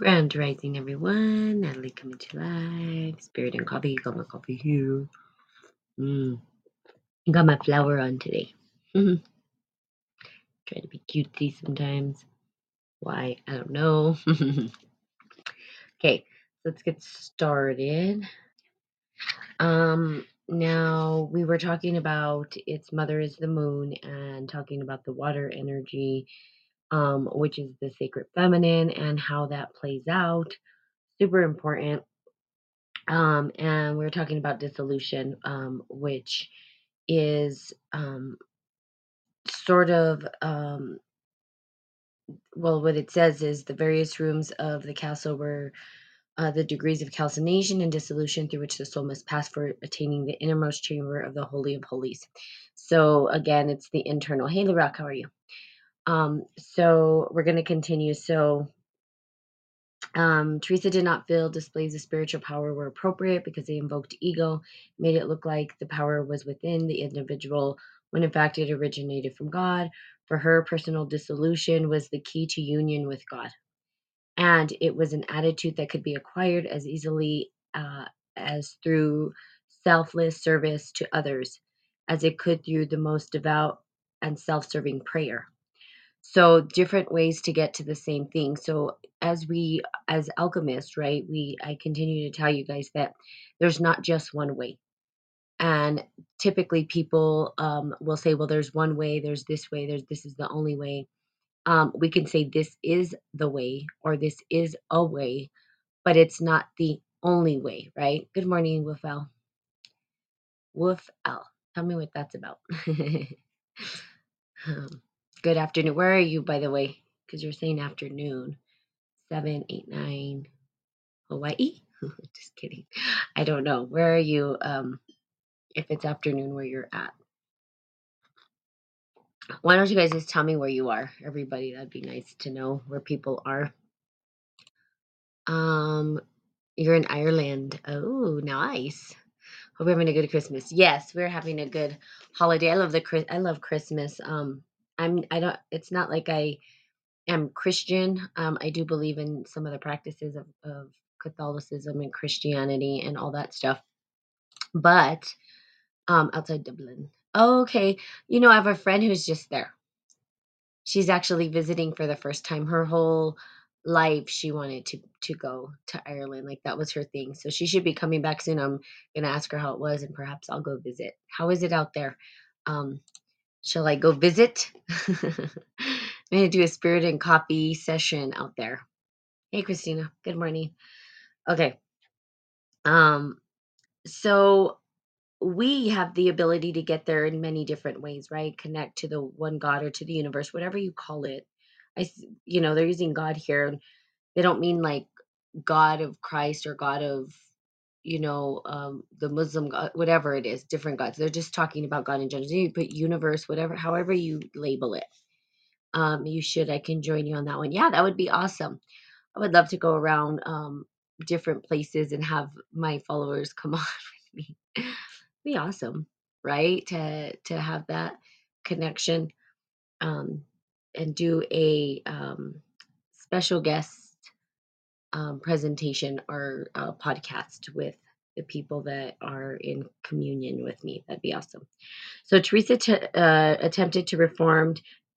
Grand rising, everyone. Natalie coming to life. Spirit and coffee. Got my coffee here. Mm. Got my flower on today. Trying to be cutesy sometimes. Why? I don't know. okay, let's get started. Um, now we were talking about its mother is the moon and talking about the water energy, um, which is the sacred feminine and how that plays out. Super important um, and we are talking about dissolution, um, which is um, sort of um, well, what it says is the various rooms of the castle were uh, the degrees of calcination and dissolution through which the soul must pass for attaining the innermost chamber of the holy of holies. So again, it's the internal. Hey, Larock, how are you? Um, so we're going to continue. So Um, Teresa did not feel displays of spiritual power were appropriate because they invoked ego, made it look like the power was within the individual when in fact it originated from God. For her, personal dissolution was the key to union with God. And it was an attitude that could be acquired as easily uh, as through selfless service to others as it could through the most devout and self serving prayer. So different ways to get to the same thing. So as we as alchemists, right, we I continue to tell you guys that there's not just one way. And typically people um, will say, well, there's one way, there's this way, there's this is the only way. Um, we can say this is the way or this is a way, but it's not the only way, right? Good morning, Wolf L. Wolf L. Tell me what that's about. Um, good afternoon. Where are you, by the way? Because you're saying afternoon. Seven, eight, nine. Hawaii? Just kidding. I don't know. Where are you? Um, if it's afternoon, where you're at. Why don't you guys just tell me where you are, everybody? That'd be nice to know where people are. Um, you're in Ireland. Oh, nice. Hope you're having a good Christmas. Yes, we're having a good holiday. I love the. I love Christmas. Um, I'm. I don't. It's not like I am Christian. Um, I do believe in some of the practices of, of Catholicism and Christianity and all that stuff. But um, outside Dublin. Okay. You know, I have a friend who's just there. She's actually visiting for the first time. Her whole life, she wanted to to go to Ireland. Like that was her thing. So she should be coming back soon. I'm gonna ask her how it was, and perhaps I'll go visit. How is it out there? Um, shall I go visit? I'm gonna do a spirit and coffee session out there. Hey, Christina. Good morning. Okay. Um, so we have the ability to get there in many different ways, right? Connect to the one God or to the universe, whatever you call it. I, you know, they're using God here. They don't mean like God of Christ or God of, you know, um, the Muslim God, whatever it is, different gods. They're just talking about God in general. You put universe, whatever, however you label it. Um, you should. I can join you on that one. Yeah, that would be awesome. I would love to go around um, different places and have my followers come on with me. Be awesome, right? To to have that connection um, and do a um, special guest um, presentation or uh, podcast with the people that are in communion with me. That'd be awesome. So Teresa t- uh, attempted to reform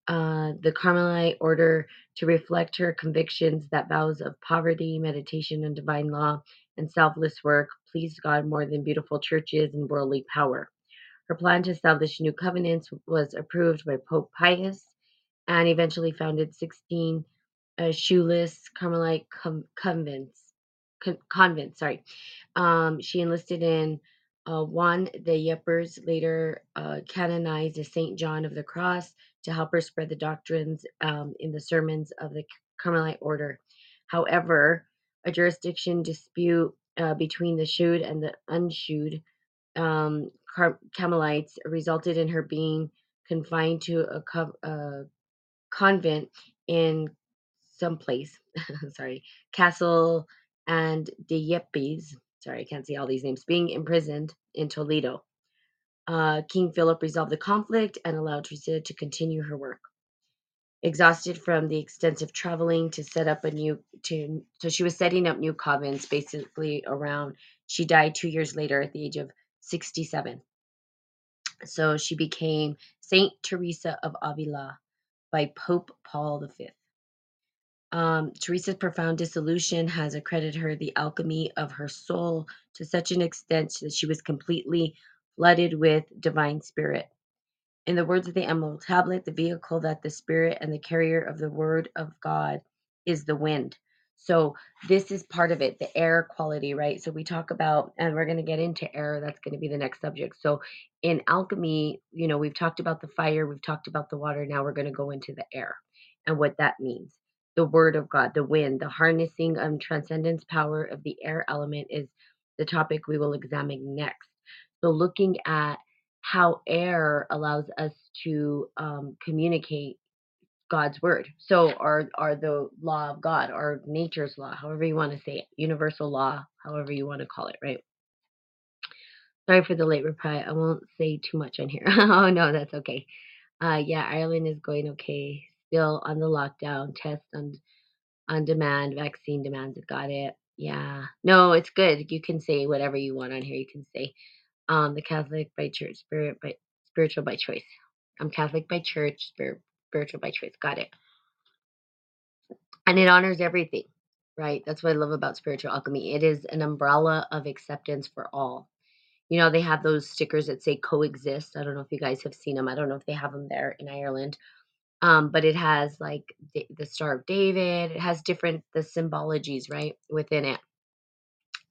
uh, the Carmelite order to reflect her convictions that vows of poverty, meditation, and divine law and selfless work pleased God more than beautiful churches and worldly power. Her plan to establish new covenants was approved by Pope Pius and eventually founded 16 uh, shoeless Carmelite com- convents. Con- convents, sorry. Um, she enlisted in uh, de Yepes, later uh, canonized as Saint John of the Cross, to help her spread the doctrines um, in the sermons of the Carmelite order. However, a jurisdiction dispute uh, between the Shewed and the Unshewed um, Car- Carmelites resulted in her being confined to a, co- a convent in some place. sorry, Castle and de Yepes. Sorry, I can't see all these names. Being imprisoned in Toledo. Uh, King Philip resolved the conflict and allowed Teresa to continue her work. exhausted from the extensive traveling to set up a new to so she was setting up new convents basically around she died two years later at the age of 67 so she became saint teresa of avila by pope paul v um, teresa's profound dissolution has accredited her the alchemy of her soul to such an extent that she was completely flooded with divine spirit in the words of the Emerald Tablet, the vehicle that the Spirit and the carrier of the Word of God is the wind. So, this is part of it, the air quality, right? So, we talk about, and we're going to get into air. That's going to be the next subject. So, in alchemy, you know, we've talked about the fire, we've talked about the water. Now, we're going to go into the air and what that means. The Word of God, the wind, the harnessing of transcendence power of the air element is the topic we will examine next. So, looking at how air allows us to um, communicate God's word. So, are or the law of God, or nature's law, however you want to say it, universal law, however you want to call it, right? Sorry for the late reply. I won't say too much on here. oh no, that's okay. Uh, yeah, Ireland is going okay. Still on the lockdown, test on on demand, vaccine demands. Got it. Yeah. No, it's good. You can say whatever you want on here. You can say um, the Catholic by church, spirit by spiritual by choice. I'm Catholic by church, spirit, spiritual by choice. Got it. And it honors everything, right? That's what I love about spiritual alchemy. It is an umbrella of acceptance for all. You know, they have those stickers that say coexist. I don't know if you guys have seen them. I don't know if they have them there in Ireland. Um, but it has like the, the Star of David. It has different the symbologies right within it,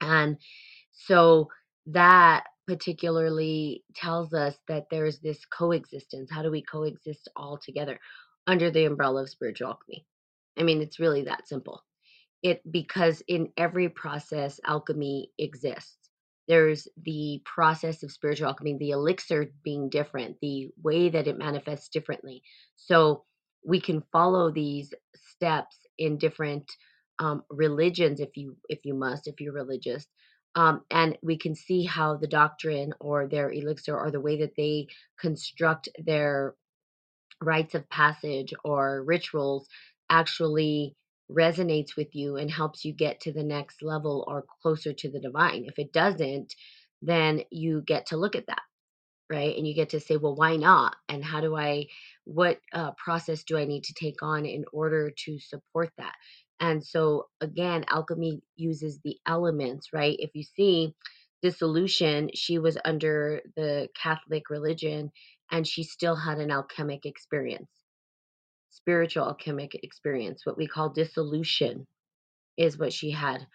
and so that particularly tells us that there's this coexistence. How do we coexist all together under the umbrella of spiritual alchemy? I mean, it's really that simple. It because in every process, alchemy exists. There's the process of spiritual alchemy, the elixir being different, the way that it manifests differently. So we can follow these steps in different um, religions, if you if you must, if you're religious, um, and we can see how the doctrine or their elixir or the way that they construct their rites of passage or rituals actually resonates with you and helps you get to the next level or closer to the divine. If it doesn't, then you get to look at that right? And you get to say well why not? And how do i what uh, process do i need to take on in order to support that? And so again alchemy uses the elements right? If you see dissolution she was under the catholic religion and she still had an alchemic experience spiritual alchemic experience what we call dissolution is what she had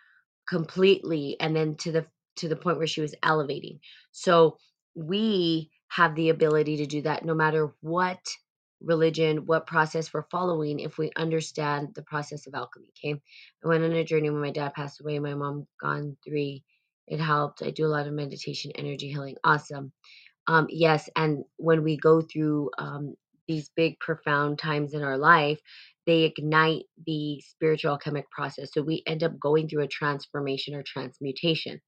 completely and then to the to the point where she was elevating. So we have the ability to do that no matter what religion what process we're following if we understand the process of alchemy okay? I went on a journey when my dad passed away my mom gone three it helped i do a lot of meditation energy healing awesome. Um yes and when we go through um these big profound times in our life they ignite the spiritual alchemic process. So we end up going through a transformation or transmutation.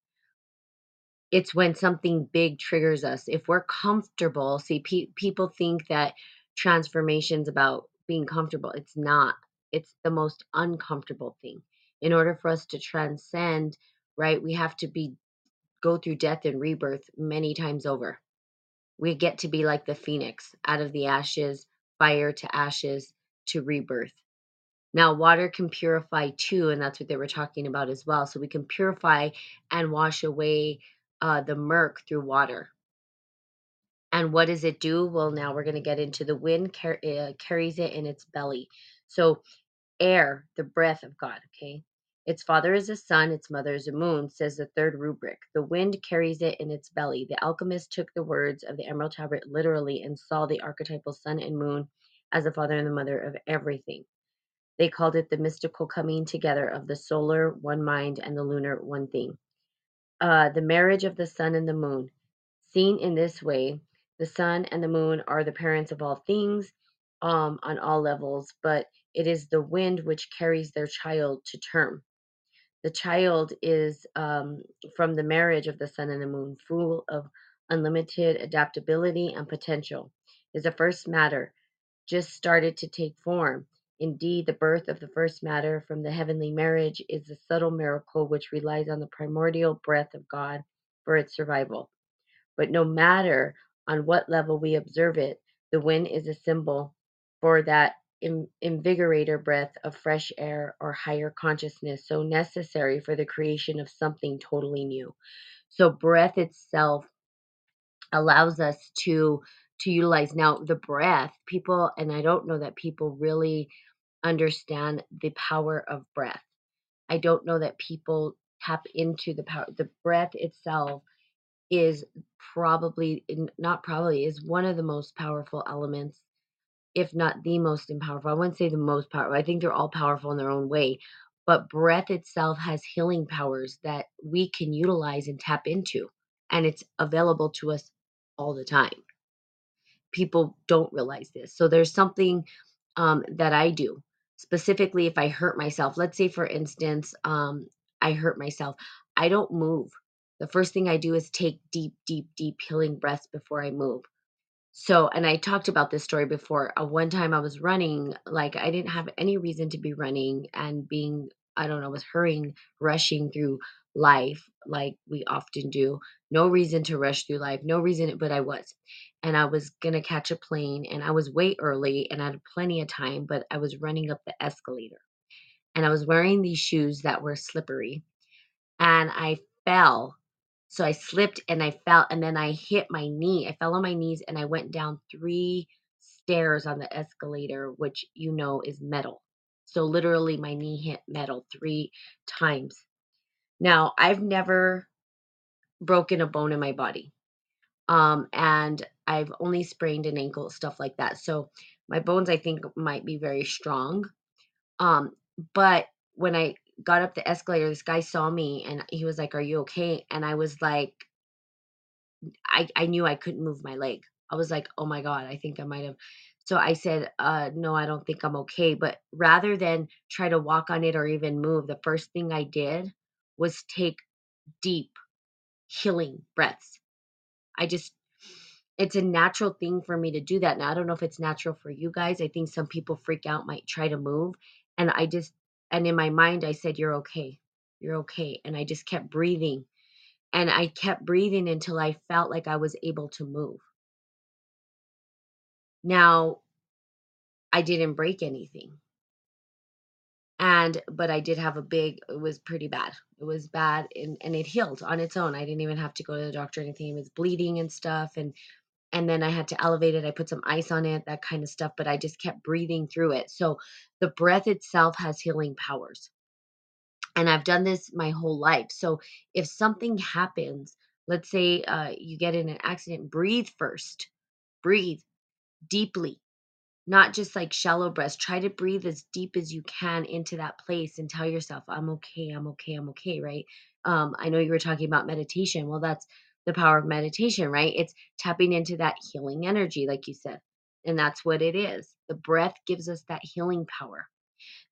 It's when something big triggers us. If we're comfortable, see, pe- people think that transformation's about being comfortable. It's not. It's the most uncomfortable thing. In order for us to transcend, right, we have to be go through death and rebirth many times over. We get to be like the phoenix, out of the ashes, fire to ashes to rebirth now, water can purify too, and that's what they were talking about as well. So we can purify and wash away uh, the murk through water. And what does it do? Well, now we're going to get into the wind car- uh, carries it in its belly. So air, the breath of God, okay? Its father is a sun, its mother is a moon, says the third rubric. The wind carries it in its belly. The alchemist took the words of the Emerald Tablet literally and saw the archetypal sun and moon as the father and the mother of everything. They called it the mystical coming together of the solar one mind and the lunar one thing. Uh, the marriage of the sun and the moon. Seen in this way, the sun and the moon are the parents of all things um, on all levels, but it is the wind which carries their child to term. The child is um, from the marriage of the sun and the moon, full of unlimited adaptability and potential. Is the first matter just started to take form. Indeed, the birth of the first matter from the heavenly marriage is a subtle miracle which relies on the primordial breath of God for its survival. But no matter on what level we observe it, the wind is a symbol for that invigorator breath of fresh air or higher consciousness so necessary for the creation of something totally new. So breath itself allows us to to utilize now the breath people and i don't know that people really understand the power of breath i don't know that people tap into the power the breath itself is probably not probably is one of the most powerful elements if not the most powerful i wouldn't say the most powerful i think they're all powerful in their own way but breath itself has healing powers that we can utilize and tap into and it's available to us all the time. People don't realize this. So there's something um, that I do specifically if I hurt myself. Let's say, for instance, um, I hurt myself. I don't move. The first thing I do is take deep, deep, deep healing breaths before I move. So, and I talked about this story before. Uh, one time I was running, like I didn't have any reason to be running and being, I don't know, was hurrying, rushing through life like we often do. No reason to rush through life, no reason, but I was. And I was going to catch a plane and I was way early and I had plenty of time, but I was running up the escalator and I was wearing these shoes that were slippery and I fell so I slipped and I fell and then I hit my knee. I fell on my knees and I went down three stairs on the escalator, which you know is metal. So literally my knee hit metal three times. Now, I've never broken a bone in my body. Um, and I've only sprained an ankle, stuff like that. So my bones, I think, might be very strong. Um, but when I got up the escalator, this guy saw me and he was like, Are you okay? And I was like, I, I knew I couldn't move my leg. I was like, Oh my God, I think I might have. So I said, uh, No, I don't think I'm okay. But rather than try to walk on it or even move, the first thing I did was take deep, healing breaths. I just, it's a natural thing for me to do that. Now, I don't know if it's natural for you guys. I think some people freak out, might try to move. And I just and in my mind, I said, You're okay. You're okay. And I just kept breathing. And I kept breathing until I felt like I was able to move. Now, I didn't break anything. And, but I did have a big, it was pretty bad. It was bad and, and it healed on its own. I didn't even have to go to the doctor or anything. It was bleeding and stuff. And, and then I had to elevate it. I put some ice on it, that kind of stuff, but I just kept breathing through it. So the breath itself has healing powers. And I've done this my whole life. So if something happens, let's say uh, you get in an accident, breathe first, breathe deeply, not just like shallow breaths. Try to breathe as deep as you can into that place and tell yourself, I'm okay, I'm okay, I'm okay, right? Um, I know you were talking about meditation. Well, that's the power of meditation, right? It's tapping into that healing energy, like you said. And that's what it is. The breath gives us that healing power.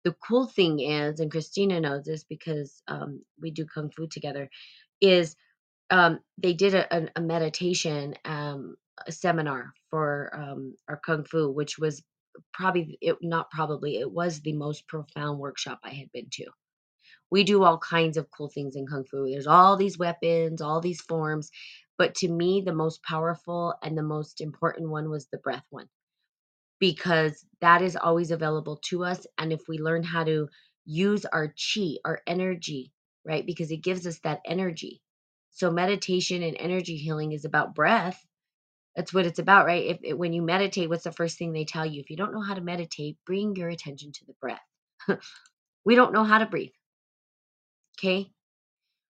The cool thing is, and Christina knows this because um, we do Kung Fu together, is um, they did a, a meditation um, a seminar for um, our Kung Fu, which was probably, it, not probably, it was the most profound workshop I had been to we do all kinds of cool things in kung fu. There's all these weapons all these forms but to me the most powerful and the most important one was the breath one because that is always available to us and if we learn how to use our chi our energy right because it gives us that energy. So meditation and energy healing is about breath. That's what it's about right? If, when you meditate what's the first thing they tell you? If you don't know how to meditate bring your attention to the breath. We don't know how to breathe Okay.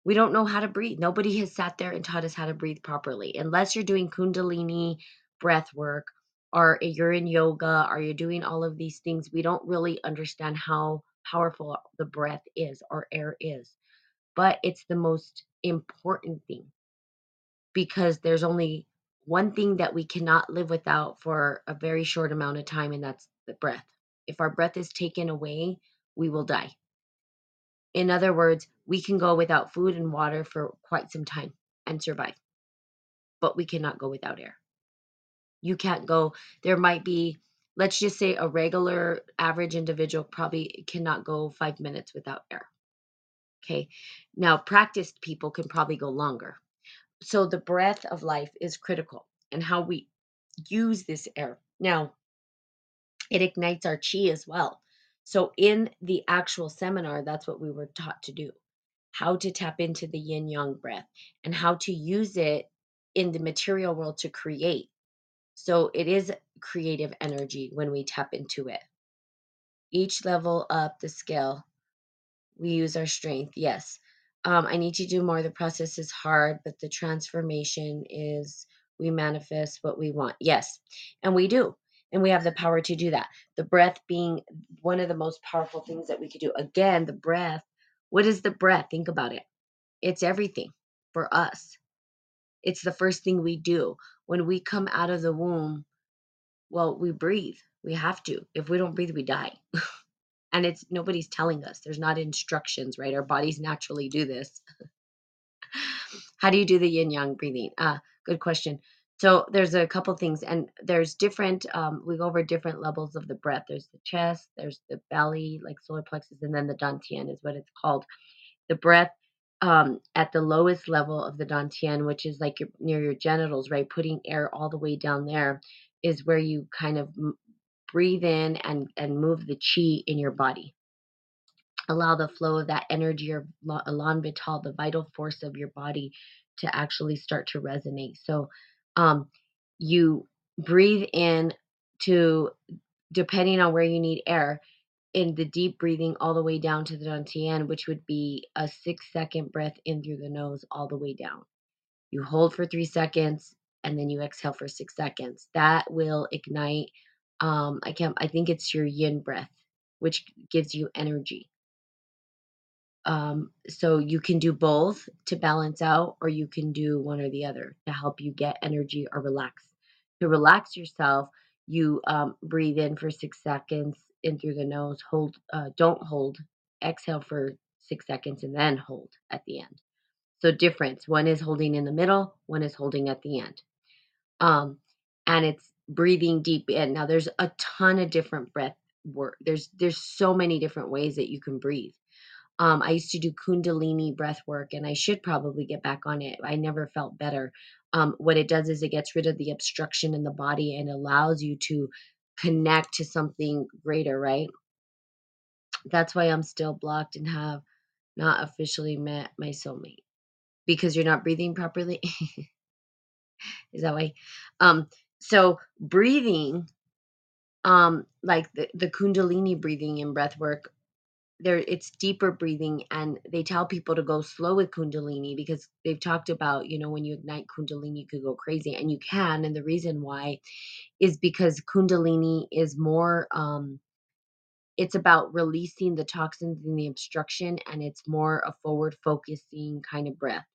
We don't know how to breathe. Nobody has sat there and taught us how to breathe properly. Unless you're doing Kundalini breath work or you're in yoga or you're doing all of these things, we don't really understand how powerful the breath is or air is. But it's the most important thing because there's only one thing that we cannot live without for a very short amount of time, and that's the breath. If our breath is taken away, we will die. In other words, we can go without food and water for quite some time and survive, but we cannot go without air. You can't go, there might be let's just say a regular average individual probably cannot go five minutes without air. Okay. Now, practiced people can probably go longer. So, the breath of life is critical and how we use this air. Now, it ignites our chi as well. So, in the actual seminar, that's what we were taught to do how to tap into the yin yang breath and how to use it in the material world to create. So, it is creative energy when we tap into it. Each level up the scale, we use our strength. Yes. Um, I need to do more. The process is hard, but the transformation is we manifest what we want. Yes. And we do. And we have the power to do that. The breath being one of the most powerful things that we could do. Again, the breath. What is the breath? Think about it. It's everything for us. It's the first thing we do. When we come out of the womb, well, we breathe. We have to. If we don't breathe, we die. and it's nobody's telling us. There's not instructions, right? Our bodies naturally do this. How do you do the yin yang breathing? Ah, good question. So there's a couple things, and there's different. Um, we go over different levels of the breath. There's the chest, there's the belly, like solar plexus, and then the dantian is what it's called. The breath um, at the lowest level of the dantian, which is like your, near your genitals, right? Putting air all the way down there is where you kind of breathe in and and move the chi in your body allow the flow of that energy or elan vital the vital force of your body to actually start to resonate so um you breathe in to depending on where you need air in the deep breathing all the way down to the dantian which would be a six second breath in through the nose all the way down. You hold for three seconds and then you exhale for six seconds. That will ignite um i can't i think it's your yin breath which gives you energy um so you can do both to balance out or you can do one or the other to help you get energy or relax to relax yourself you um, breathe in for six seconds in through the nose hold uh, don't hold exhale for six seconds and then hold at the end so difference one is holding in the middle one is holding at the end um and it's breathing deep in. Now there's a ton of different breath work. There's there's so many different ways that you can breathe. Um, I used to do Kundalini breath work, and I should probably get back on it. I never felt better. Um, what it does is it gets rid of the obstruction in the body and allows you to connect to something greater, right? That's why I'm still blocked and have not officially met my soulmate because you're not breathing properly. is that why? Um, so breathing, um, like the, the Kundalini breathing and breath work, there it's deeper breathing and they tell people to go slow with kundalini because they've talked about you know when you ignite kundalini you could go crazy and you can and the reason why is because kundalini is more um it's about releasing the toxins and the obstruction and it's more a forward focusing kind of breath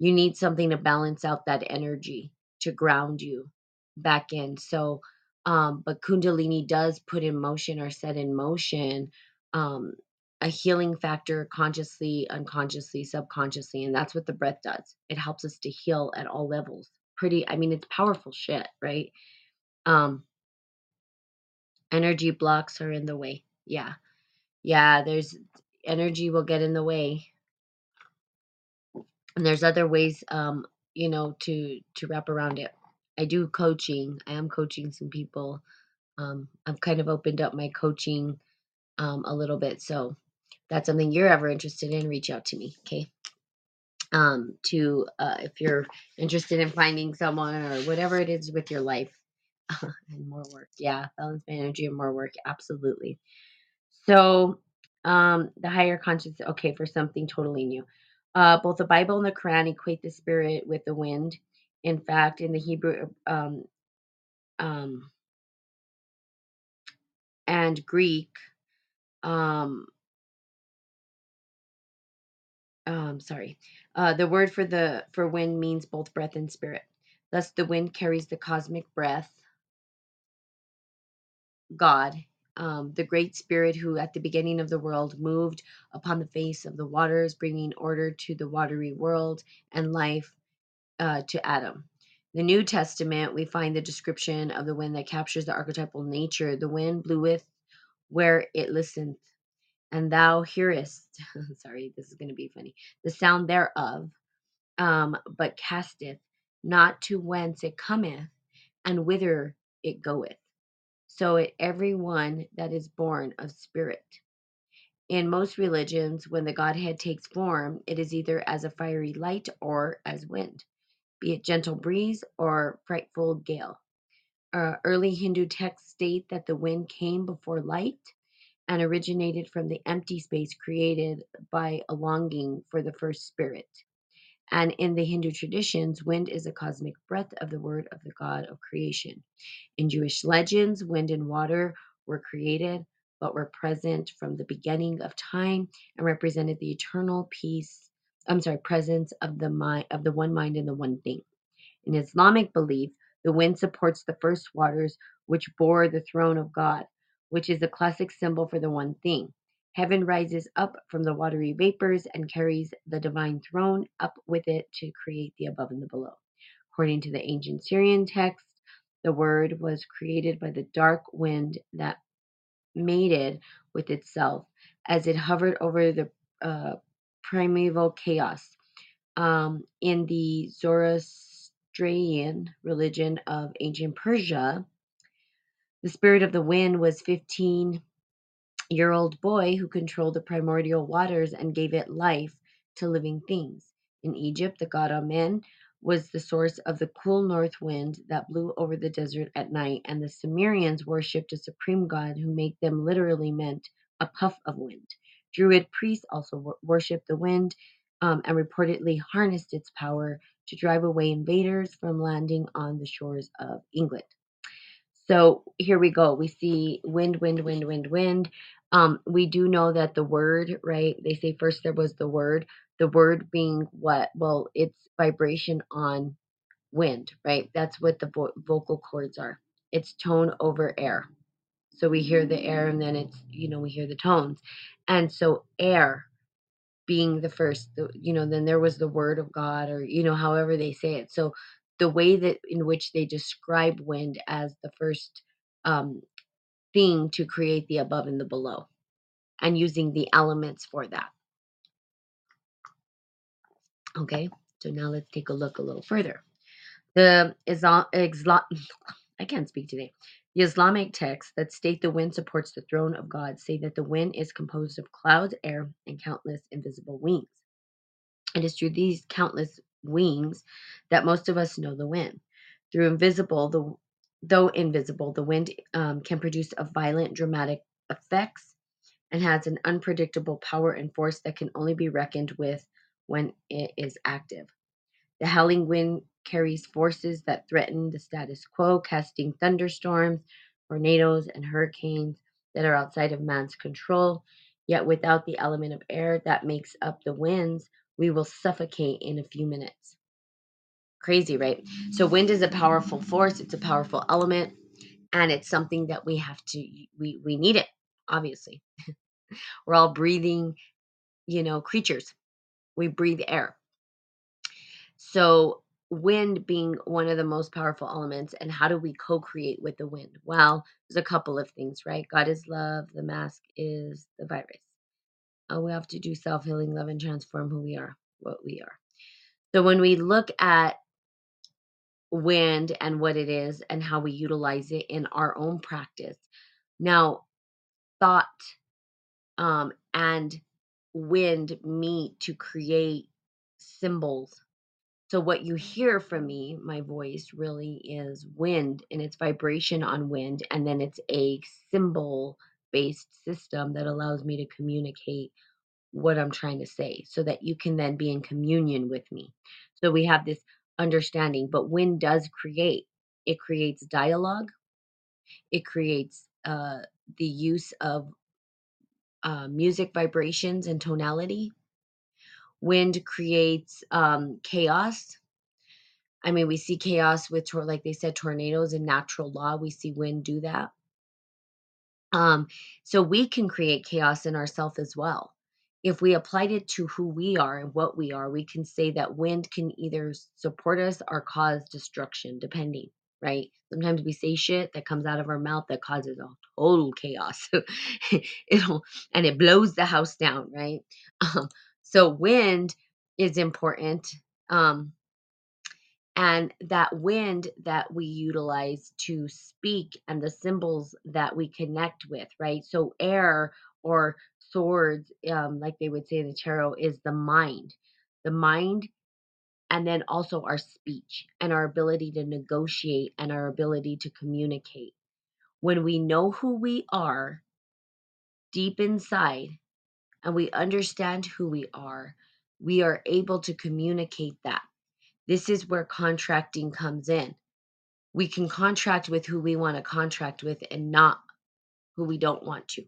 you need something to balance out that energy to ground you back in. So, um, but Kundalini does put in motion or set in motion um, a healing factor consciously, unconsciously, subconsciously. And that's what the breath does. It helps us to heal at all levels. Pretty, I mean, it's powerful shit, right? Um, energy blocks are in the way. Yeah. Yeah, there's energy will get in the way. And there's other ways um, you know, to to wrap around it. I do coaching. I am coaching some people. Um, I've kind of opened up my coaching um, a little bit. So that's something you're ever interested in, reach out to me. Okay. Um, to uh, if you're interested in finding someone or whatever it is with your life and more work. Yeah, balance energy and more work. Absolutely. So um, the higher consciousness. Okay, for something totally new. Uh, both the Bible and the Quran equate the spirit with the wind. In fact, in the Hebrew um, um, and Greek, um, um, sorry, uh, the word for the for wind means both breath and spirit. Thus, the wind carries the cosmic breath, God, um, the great spirit who at the beginning of the world moved upon the face of the waters, bringing order to the watery world and life uh, to Adam. The New Testament, we find the description of the wind that captures the archetypal nature. The wind bloweth where it listens, and thou hearest. sorry, this is going to be funny. The sound thereof, um, but casteth not to whence it cometh, and whither it goeth. So it every one that is born of spirit. In most religions, when the Godhead takes form, it is either as a fiery light or as wind, be it gentle breeze or frightful gale. Uh, early Hindu texts state that the wind came before light and originated from the empty space created by a longing for the first spirit. And in the Hindu traditions, wind is a cosmic breath of the word of the God of creation. In Jewish legends, wind and water were created, but were present from the beginning of time and represented the eternal peace. I'm sorry, presence of the mind of the one mind and the one thing. In Islamic belief, the wind supports the first waters which bore the throne of God, which is a classic symbol for the one thing. Heaven rises up from the watery vapors and carries the divine throne up with it to create the above and the below. According to the ancient Syrian text, the word was created by the dark wind that mated with itself as it hovered over the uh, primeval chaos. Um, in the Zoroastrian religion of ancient Persia, the spirit of the wind was 15 year old boy who controlled the primordial waters and gave it life to living things. In Egypt, the god Amen was the source of the cool north wind that blew over the desert at night, and the Sumerians worshipped a supreme god who made them literally meant a puff of wind. Druid priests also worshipped the wind um, and reportedly harnessed its power to drive away invaders from landing on the shores of England. So here we go. We see wind, wind, wind, wind, wind. Um, we do know that the word, right? They say first there was the word. The word being what? Well, it's vibration on wind, right? That's what the vo- vocal cords are. It's tone over air. So we hear the air and then it's, you know, we hear the tones. And so air being the first, you know, then there was the word of God or, you know, however they say it. So the way that in which they describe wind as the first um, thing to create the above and the below and using the elements for that. Okay, so now let's take a look a little further. The is Islam, I can't speak today. The Islamic texts that state the wind supports the throne of God say that the wind is composed of clouds, air, and countless invisible wings. It is through these countless wings that most of us know the wind. Through invisible, the though invisible, the wind um, can produce a violent, dramatic effects and has an unpredictable power and force that can only be reckoned with when it is active. The howling wind carries forces that threaten the status quo, casting thunderstorms, tornadoes, and hurricanes that are outside of man's control. Yet without the element of air that makes up the winds, we will suffocate in a few minutes. Crazy, right? So wind is a powerful force, it's a powerful element, and it's something that we have to we we need it, obviously. We're all breathing, you know, creatures. We breathe air. So, wind being one of the most powerful elements, and how do we co create with the wind? Well, there's a couple of things, right? God is love, the mask is the virus. Uh, we have to do self healing, love, and transform who we are, what we are. So, when we look at wind and what it is and how we utilize it in our own practice, now thought um, and wind meet to create symbols so, what you hear from me, my voice really is wind and its vibration on wind. And then it's a symbol based system that allows me to communicate what I'm trying to say so that you can then be in communion with me. So, we have this understanding. But wind does create, it creates dialogue, it creates uh, the use of uh, music vibrations and tonality. Wind creates um, chaos I mean, we see chaos with, tor- like they said, tornadoes and natural law. We see wind do that. Um, so we can create chaos in ourselves as well. if we applied it to who we are and what we are, we can say that wind can either support us or cause destruction, depending, right? Sometimes we say shit that comes out of our mouth that causes a total chaos. It'll and it blows the house down, right? Um, so wind is important. Um, and that wind that we utilize to speak and the symbols that we connect with, right? So air or swords, um, like they would say in the tarot, is the mind. The mind, and then also our speech and our ability to negotiate and our ability to communicate. When we know who we are deep inside and we understand who we are, we are able to communicate that. This is where contracting comes in. We can contract with who we want to contract with and not who we don't want to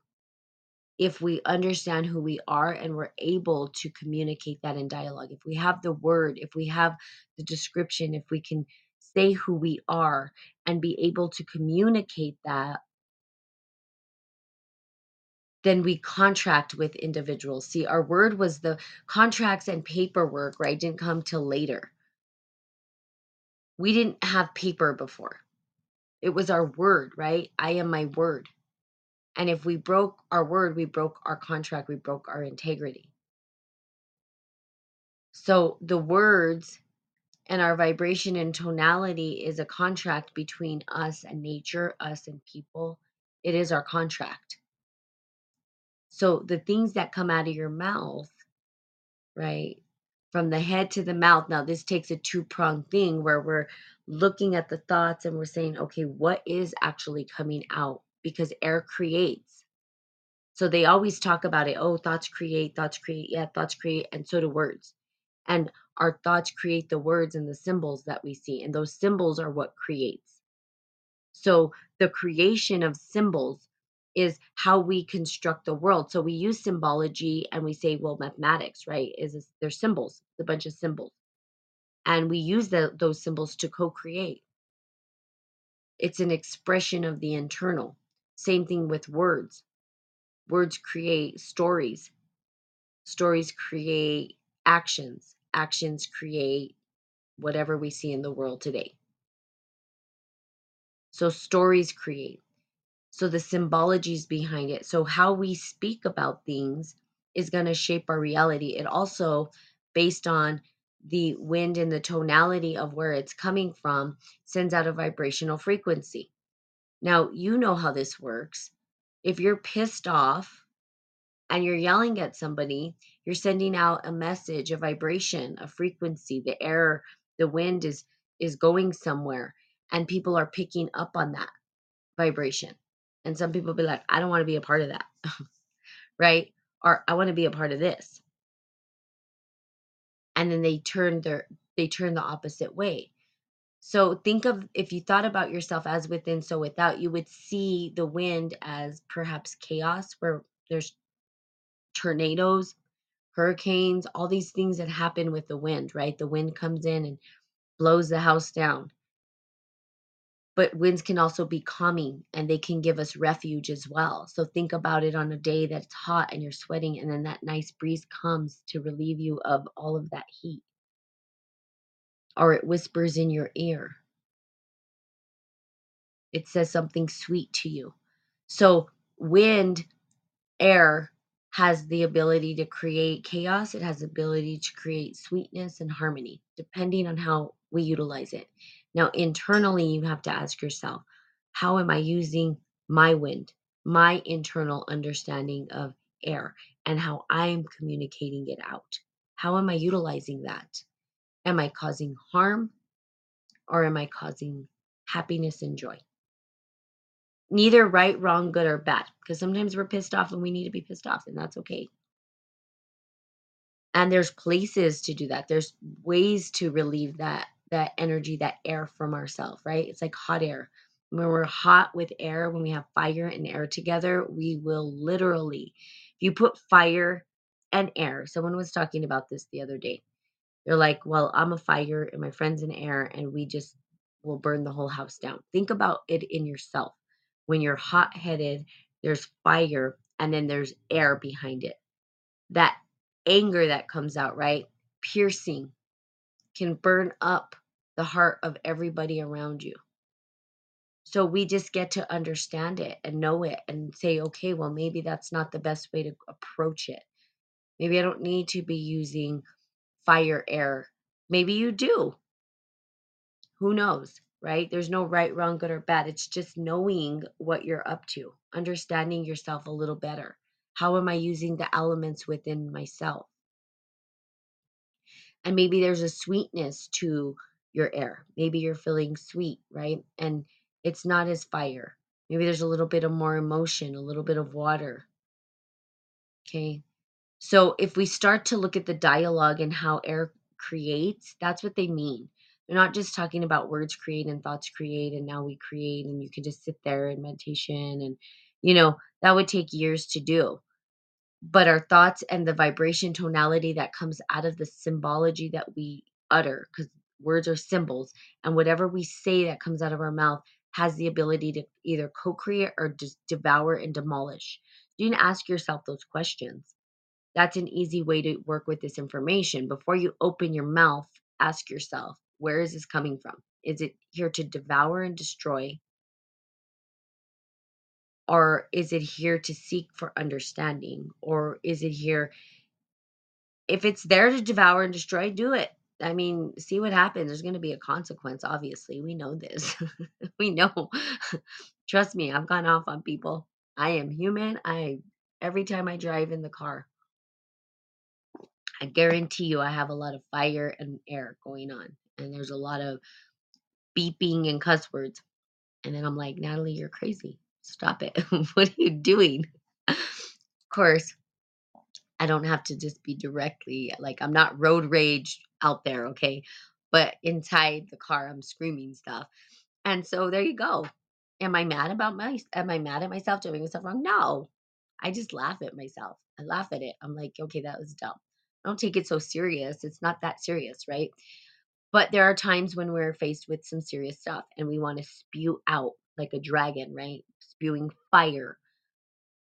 if we understand who we are and we're able to communicate that in dialogue, if we have the word, if we have the description, if we can say who we are and be able to communicate that, then we contract with individuals. See, our word was the contracts and paperwork, right? Didn't come till later. We didn't have paper before. It was our word, right? I am my word. And if we broke our word, we broke our contract, we broke our integrity. So the words and our vibration and tonality is a contract between us and nature, us and people. It is our contract. So the things that come out of your mouth, right, from the head to the mouth. Now, this takes a two pronged thing where we're looking at the thoughts and we're saying, okay, what is actually coming out? Because air creates. So they always talk about it. Oh, thoughts create, thoughts create. Yeah, thoughts create. And so do words. And our thoughts create the words and the symbols that we see. And those symbols are what creates. So the creation of symbols is how we construct the world. So we use symbology and we say, well, mathematics, right? Is, they're symbols, a bunch of symbols. And we use the, those symbols to co-create. It's an expression of the internal. Same thing with words. Words create stories. Stories create actions. Actions create whatever we see in the world today. So stories create. So the symbologies behind it. So how we speak about things is going to shape our reality. It also, based on the wind and the tonality of where it's coming from, sends out a vibrational frequency. Now, you know how this works. If you're pissed off and you're yelling at somebody, you're sending out a message, a vibration, a frequency. The air, the wind is is going somewhere and people are picking up on that vibration. And some people be like, I don't want to be a part of that. right? Or I want to be a part of this. And then they turn their they turn the opposite way. So think of if you thought about yourself as within, so without, you would see the wind as perhaps chaos where there's tornadoes, hurricanes, all these things that happen with the wind, right? The wind comes in and blows the house down but winds can also be calming and they can give us refuge as well. So think about it on a day that's hot and you're sweating, and then that nice breeze comes to relieve you of all of that heat. Or it whispers in your ear. It says something sweet to you. So, wind, air, has the ability to create chaos. It has the ability to create sweetness and harmony, depending on how we utilize it. Now, internally, you have to ask yourself, how am I using my wind, my internal understanding of air, and how I'm communicating it out? How am I utilizing that? Am I causing harm or am I causing happiness and joy? neither right, wrong, good, or bad. Because sometimes we're pissed off and we need to be pissed off, and that's okay. And there's places to do that. There's ways to relieve that that energy, that air from ourselves, right? It's like hot air. When we're hot with air, when we have fire and air together, we will literally, if you put fire and air, someone was talking about this the other day. They're like, well, I'm a fire and my friend's an air, and we just will burn the whole house down. Think about it in yourself when you're hot headed, there's fire and then there's air behind it. That anger that comes out, right? Piercing can burn up the heart of everybody around you. So we just get to understand it and know it and say, okay, well, maybe that's not the best way to approach it. Maybe I don't need to be using fire air. Maybe you do. Who knows, right? There's no right, wrong, good, or bad. It's just knowing what you're up to, understanding yourself a little better. How am I using the elements within myself? And maybe there's a sweetness to your air. Maybe you're feeling sweet, right? And it's not as fire. Maybe there's a little bit of more emotion, a little bit of water. Okay. So if we start to look at the dialogue and how air creates, that's what they mean. They're not just talking about words create and thoughts create and now we create and you can just sit there in meditation and you know, that would take years to do but our thoughts and the vibration tonality that comes out of the symbology that we utter because words are symbols and whatever we say that comes out of our mouth has the ability to either co-create or just devour and demolish. You ask yourself those questions. That's an easy way to work with this information. Before you open your mouth ask yourself where is this coming from? Is it here to devour and destroy? Or is it here to seek for understanding? Or is it here if it's there to devour and destroy do it i mean see what happens there's going to be a consequence obviously we know this we know trust me i've gone off on people i am human i every time i drive in the car i guarantee you i have a lot of fire and air going on and there's a lot of beeping and cuss words and then i'm like natalie you're crazy Stop it. what are you doing? of course, I don't have to just be directly like I'm not road rage out there, okay? But inside the car, I'm screaming stuff. And so there you go. Am I mad about my am I mad at myself doing myself wrong? No. I just laugh at myself. I laugh at it. I'm like, okay, that was dumb. I don't take it so serious. It's not that serious, right? But there are times when we're faced with some serious stuff and we want to spew out like a dragon, right? Spewing fire.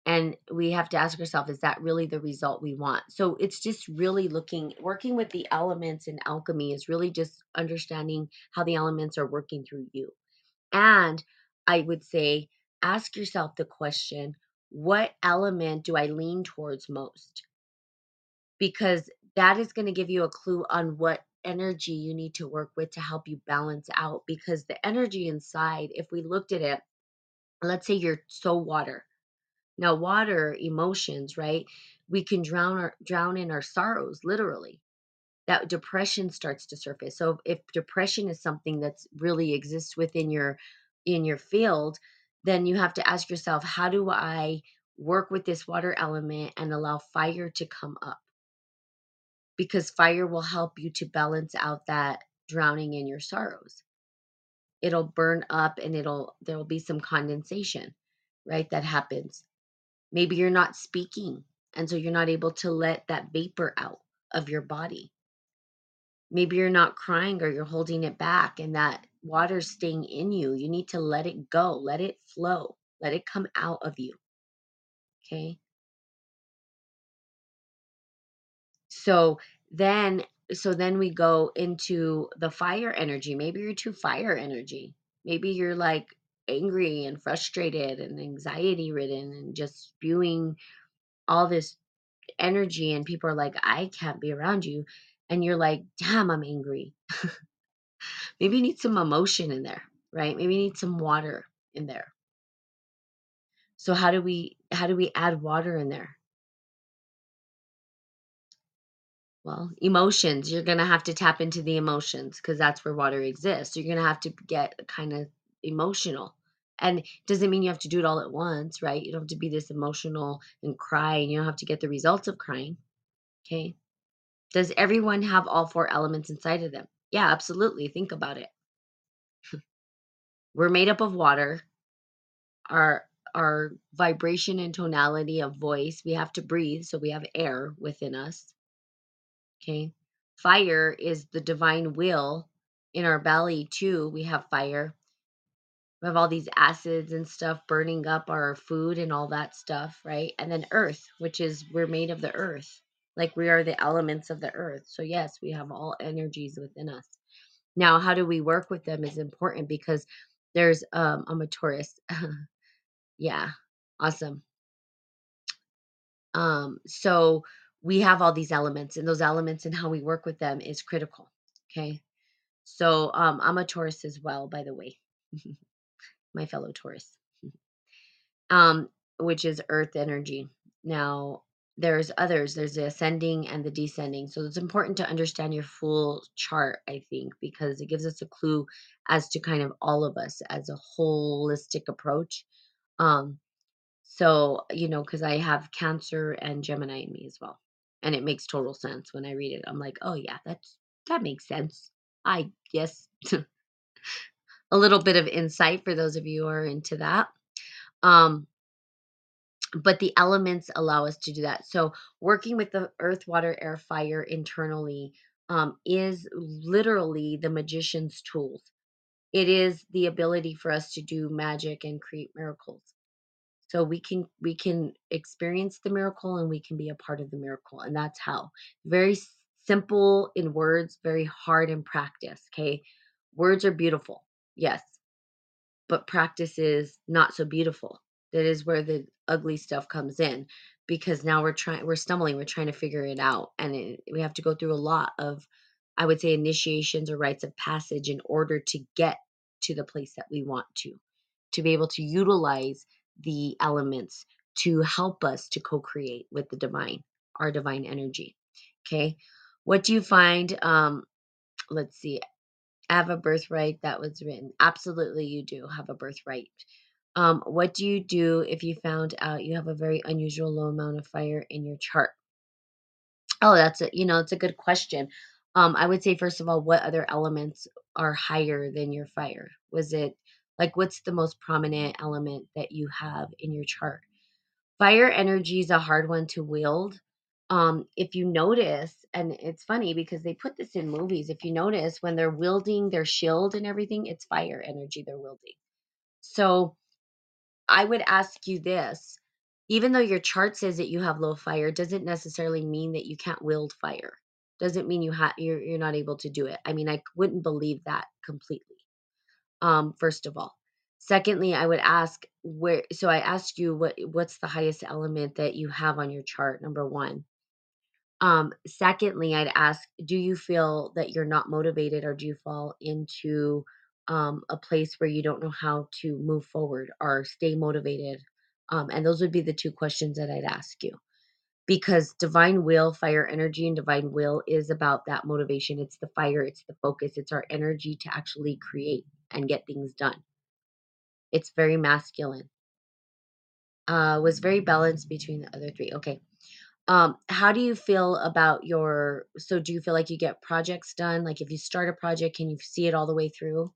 And we have to ask ourselves, is that really the result we want? So it's just really looking, working with the elements in alchemy is really just understanding how the elements are working through you. And I would say, ask yourself the question, what element do I lean towards most? Because that is going to give you a clue on what energy you need to work with to help you balance out. Because the energy inside, if we looked at it, let's say you're so water. Now, water, emotions, right? We can drown our drown in our sorrows, literally. That depression starts to surface. So if depression is something that's really exists within your in your field, then you have to ask yourself, how do I work with this water element and allow fire to come up? Because fire will help you to balance out that drowning in your sorrows it'll burn up and it'll there will be some condensation right that happens maybe you're not speaking and so you're not able to let that vapor out of your body maybe you're not crying or you're holding it back and that water's staying in you you need to let it go let it flow let it come out of you okay so then so then we go into the fire energy. Maybe you're too fire energy. Maybe you're like angry and frustrated and anxiety ridden and just spewing all this energy and people are like I can't be around you and you're like damn I'm angry. Maybe you need some emotion in there, right? Maybe you need some water in there. So how do we how do we add water in there? Well, emotions, you're gonna have to tap into the emotions because that's where water exists. You're gonna have to get kind of emotional. And doesn't mean you have to do it all at once, right? You don't have to be this emotional and cry, and you don't have to get the results of crying. Okay. Does everyone have all four elements inside of them? Yeah, absolutely. Think about it. We're made up of water. Our our vibration and tonality of voice, we have to breathe, so we have air within us. Okay. Fire is the divine will. In our belly, too, we have fire. We have all these acids and stuff burning up our food and all that stuff, right? And then earth, which is we're made of the earth. Like we are the elements of the earth. So, yes, we have all energies within us. Now, how do we work with them is important because there's, um, I'm a Taurus. yeah, awesome. Um, so we have all these elements, and those elements and how we work with them is critical. Okay. So um, I'm a Taurus as well, by the way, my fellow Taurus, um, which is Earth energy. Now, there's others. There's the ascending and the descending. So it's important to understand your full chart, I think, because it gives us a clue as to kind of all of us as a holistic approach. Um, so, you know, because I have Cancer and Gemini in me as well. And it makes total sense when I read it. I'm like, oh yeah, that's that makes sense. I guess a little bit of insight for those of you who are into that. Um, but the elements allow us to do that. So working with the earth, water, air, fire internally um, is literally the magician's tools. It is the ability for us to do magic and create miracles. So we can we can experience the miracle and we can be a part of the miracle. And that's how. Very simple in words, very hard in practice. Okay. Words are beautiful. Yes but practice is not so beautiful. That is where the ugly stuff comes in because now we're trying we're stumbling, we're trying to figure it out and it, we have to go through a lot of I would say initiations or rites of passage in order to get to the place that we want to to be able to utilize the elements to help us to co-create with the divine, our divine energy. Okay? What do you find um let's see have a birthright that was written. Absolutely, you do have a birthright. Um, what do you do if you found out you have a very unusual low amount of fire in your chart? Oh, that's a you know, it's a good question. Um, I would say first of all, what other elements are higher than your fire? Was it like what's the most prominent element that you have in your chart? Fire energy is a hard one to wield. Um, if you notice, and it's funny because they put this in movies, if you notice when they're wielding their shield and everything, it's fire energy they're wielding. So I would ask you this even though your chart says that you have low fire, doesn't necessarily mean that you can't wield fire. Doesn't mean you have you're, you're not able to do it. I mean, I wouldn't believe that completely um, first of all. Secondly, I would ask where so I asked you what what's the highest element that you have on your chart, number one. Um, secondly, I'd ask, do you feel that you're not motivated or do you fall into um, a place where you don't know how to move forward or stay motivated? Um, and those would be the two questions that I'd ask you because divine will, fire energy, and divine will is about that motivation. It's the fire, it's the focus, it's our energy to actually create and get things done. It's very masculine. Uh, was very balanced between the other three. Okay. Um, how do you feel about your so do you feel like you get projects done? Like if you start a project, can you see it all the way through?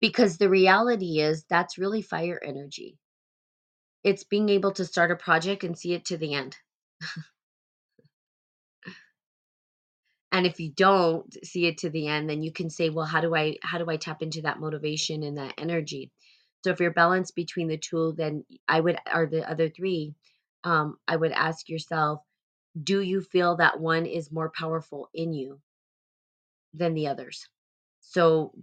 Because the reality is that's really fire energy. It's being able to start a project and see it to the end. And if you don't see it to the end, then you can say, well, how do I how do I tap into that motivation and that energy? So if you're balanced between the two, then I would are the other three, um, I would ask yourself, do you feel that one is more powerful in you than the others? So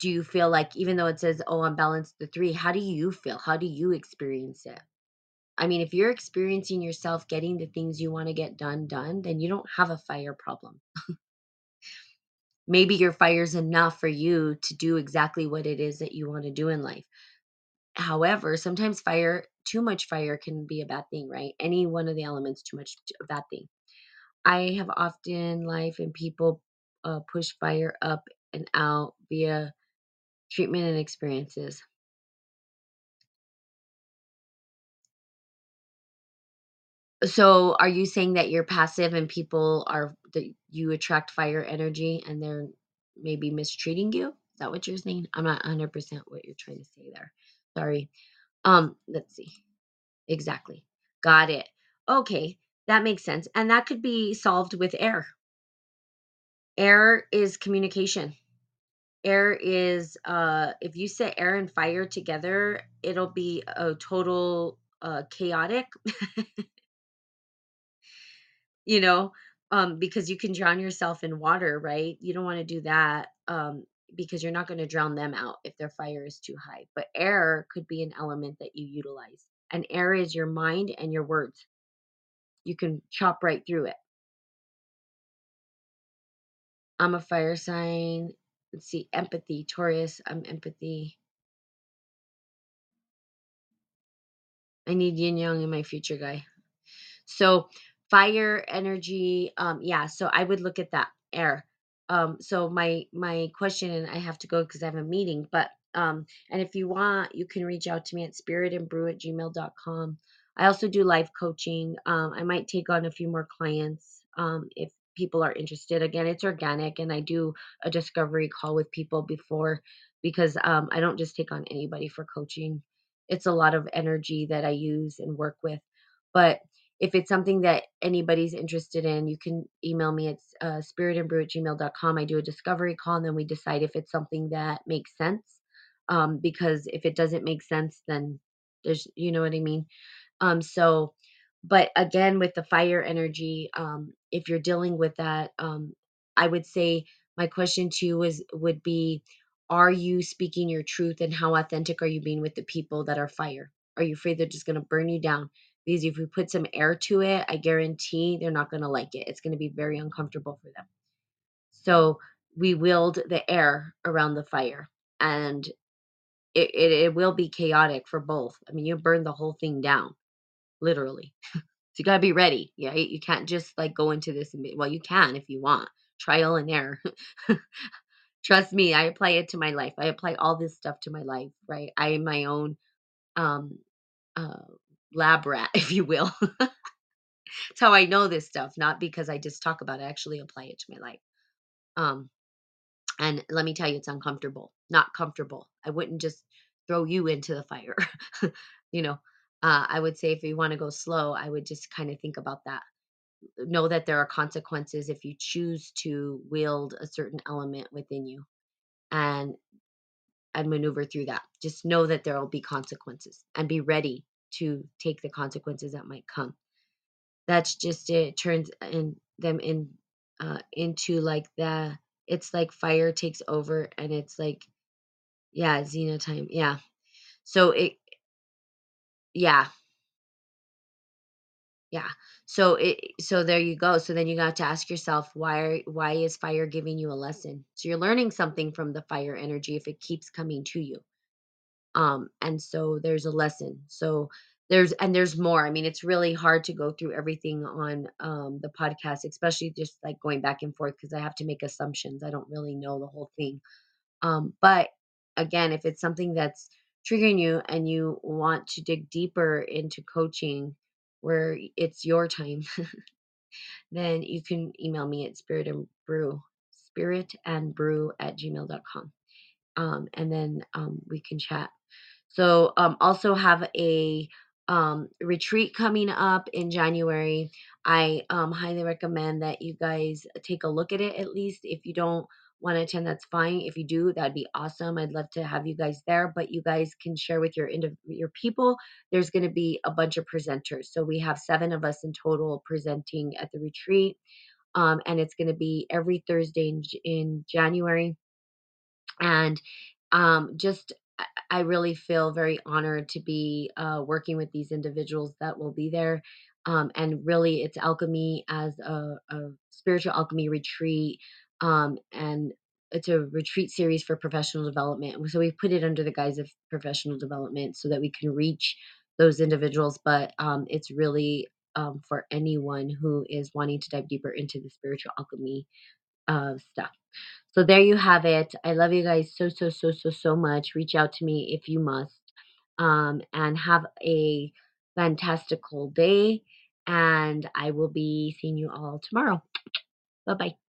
do you feel like even though it says, oh, I'm balanced the three, how do you feel? How do you experience it? I mean, if you're experiencing yourself getting the things you want to get done done, then you don't have a fire problem. maybe your fire's enough for you to do exactly what it is that you want to do in life. However, sometimes fire, too much fire can be a bad thing, right? Any one of the elements, too much, a bad thing. I have often life and people uh, push fire up and out via treatment and experiences. So, are you saying that you're passive and people are that you attract fire energy and they're maybe mistreating you? Is that what you're saying? I'm not 100% what you're trying to say there. Sorry. Um, let's see. Exactly. Got it. Okay, that makes sense. And that could be solved with air. Air is communication. Air is uh if you set air and fire together, it'll be a total uh chaotic you know, um, because you can drown yourself in water, right? You don't want to do that um, because you're not going to drown them out if their fire is too high. But air could be an element that you utilize. And air is your mind and your words. You can chop right through it. I'm a fire sign. Let's see, empathy, Taurus. I'm empathy. I need yin yang in my future guy. So fire energy, um, yeah. So I would look at that air. Um, so my my question, and I have to go because I have a meeting, but um, and if you want, you can reach out to me at spiritandbrew at gmail.com. I also do life coaching. Um, I might take on a few more clients um, if people are interested. Again, it's organic, and I do a discovery call with people before because um, I don't just take on anybody for coaching. It's a lot of energy that I use and work with. But if it's something that anybody's interested in, you can email me at uh, spiritandbrew at gmail.com. I do a discovery call and then we decide if it's something that makes sense. Um, because if it doesn't make sense, then there's, you know what I mean? Um, so, but again, with the fire energy, um, if you're dealing with that, um, I would say my question to you is would be, are you speaking your truth and how authentic are you being with the people that are fire? Are you afraid they're just going to burn you down? Because if we put some air to it, I guarantee they're not going to like it. It's going to be very uncomfortable for them. So we wield the air around the fire and it, it, it will be chaotic for both. I mean, you burn the whole thing down, literally. so you got to be ready. Yeah. You can't just like go into this and be, well, you can if you want. Trial and error. Trust me, I apply it to my life. I apply all this stuff to my life, right? I am my own um uh lab rat, if you will. That's how I know this stuff, not because I just talk about it, I actually apply it to my life. Um, and let me tell you, it's uncomfortable, not comfortable. I wouldn't just throw you into the fire. you know, uh, I would say if you want to go slow, I would just kind of think about that. Know that there are consequences if you choose to wield a certain element within you and and maneuver through that. Just know that there will be consequences and be ready to take the consequences that might come. That's just it turns in them in uh into like the it's like fire takes over and it's like yeah xena time yeah. So it yeah. Yeah. So it so there you go. So then you got to ask yourself why why is fire giving you a lesson? So you're learning something from the fire energy if it keeps coming to you um and so there's a lesson. So there's and there's more. I mean it's really hard to go through everything on um the podcast especially just like going back and forth because i have to make assumptions. I don't really know the whole thing. Um but again if it's something that's triggering you and you want to dig deeper into coaching where it's your time then you can email me at spirit and brew spirit and brew at gmail.com um, and then um, we can chat so um, also have a um, retreat coming up in January. I um, highly recommend that you guys take a look at it at least. If you don't want to attend, that's fine. If you do, that'd be awesome. I'd love to have you guys there. But you guys can share with your your people. There's going to be a bunch of presenters. So we have seven of us in total presenting at the retreat. Um, and it's going to be every Thursday in, in January and um, just I really feel very honored to be uh, working with these individuals that will be there. Um, and really, it's alchemy as a, a spiritual alchemy retreat, um, and it's a retreat series for professional development. So we put it under the guise of professional development so that we can reach those individuals. But um, it's really um, for anyone who is wanting to dive deeper into the spiritual alchemy uh, stuff. So there you have it. I love you guys so, so, so, so, so much. Reach out to me if you must. Um, and have a fantastical day. And I will be seeing you all tomorrow. Bye bye.